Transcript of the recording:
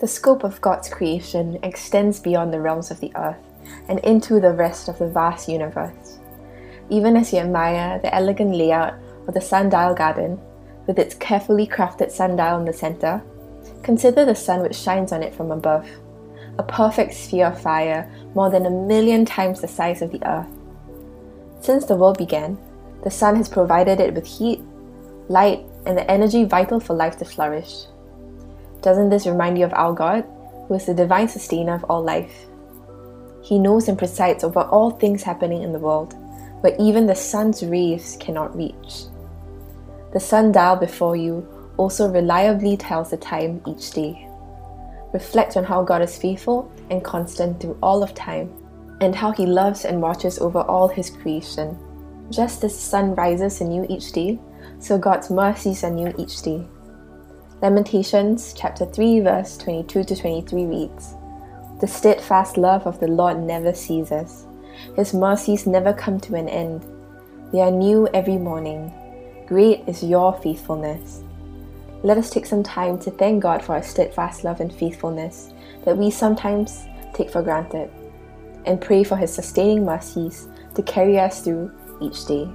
The scope of God's creation extends beyond the realms of the earth and into the rest of the vast universe. Even as you admire the elegant layout of the sundial garden, with its carefully crafted sundial in the center, consider the sun which shines on it from above, a perfect sphere of fire more than a million times the size of the earth. Since the world began, the sun has provided it with heat, light, and the energy vital for life to flourish. Doesn't this remind you of our God, who is the divine sustainer of all life? He knows and presides over all things happening in the world, where even the sun's rays cannot reach. The sundial before you also reliably tells the time each day. Reflect on how God is faithful and constant through all of time, and how He loves and watches over all His creation. Just as the sun rises anew each day, so God's mercies are new each day. Lamentations chapter 3 verse 22 to 23 reads, The steadfast love of the Lord never ceases. His mercies never come to an end. They are new every morning. Great is your faithfulness. Let us take some time to thank God for His steadfast love and faithfulness that we sometimes take for granted, and pray for His sustaining mercies to carry us through each day.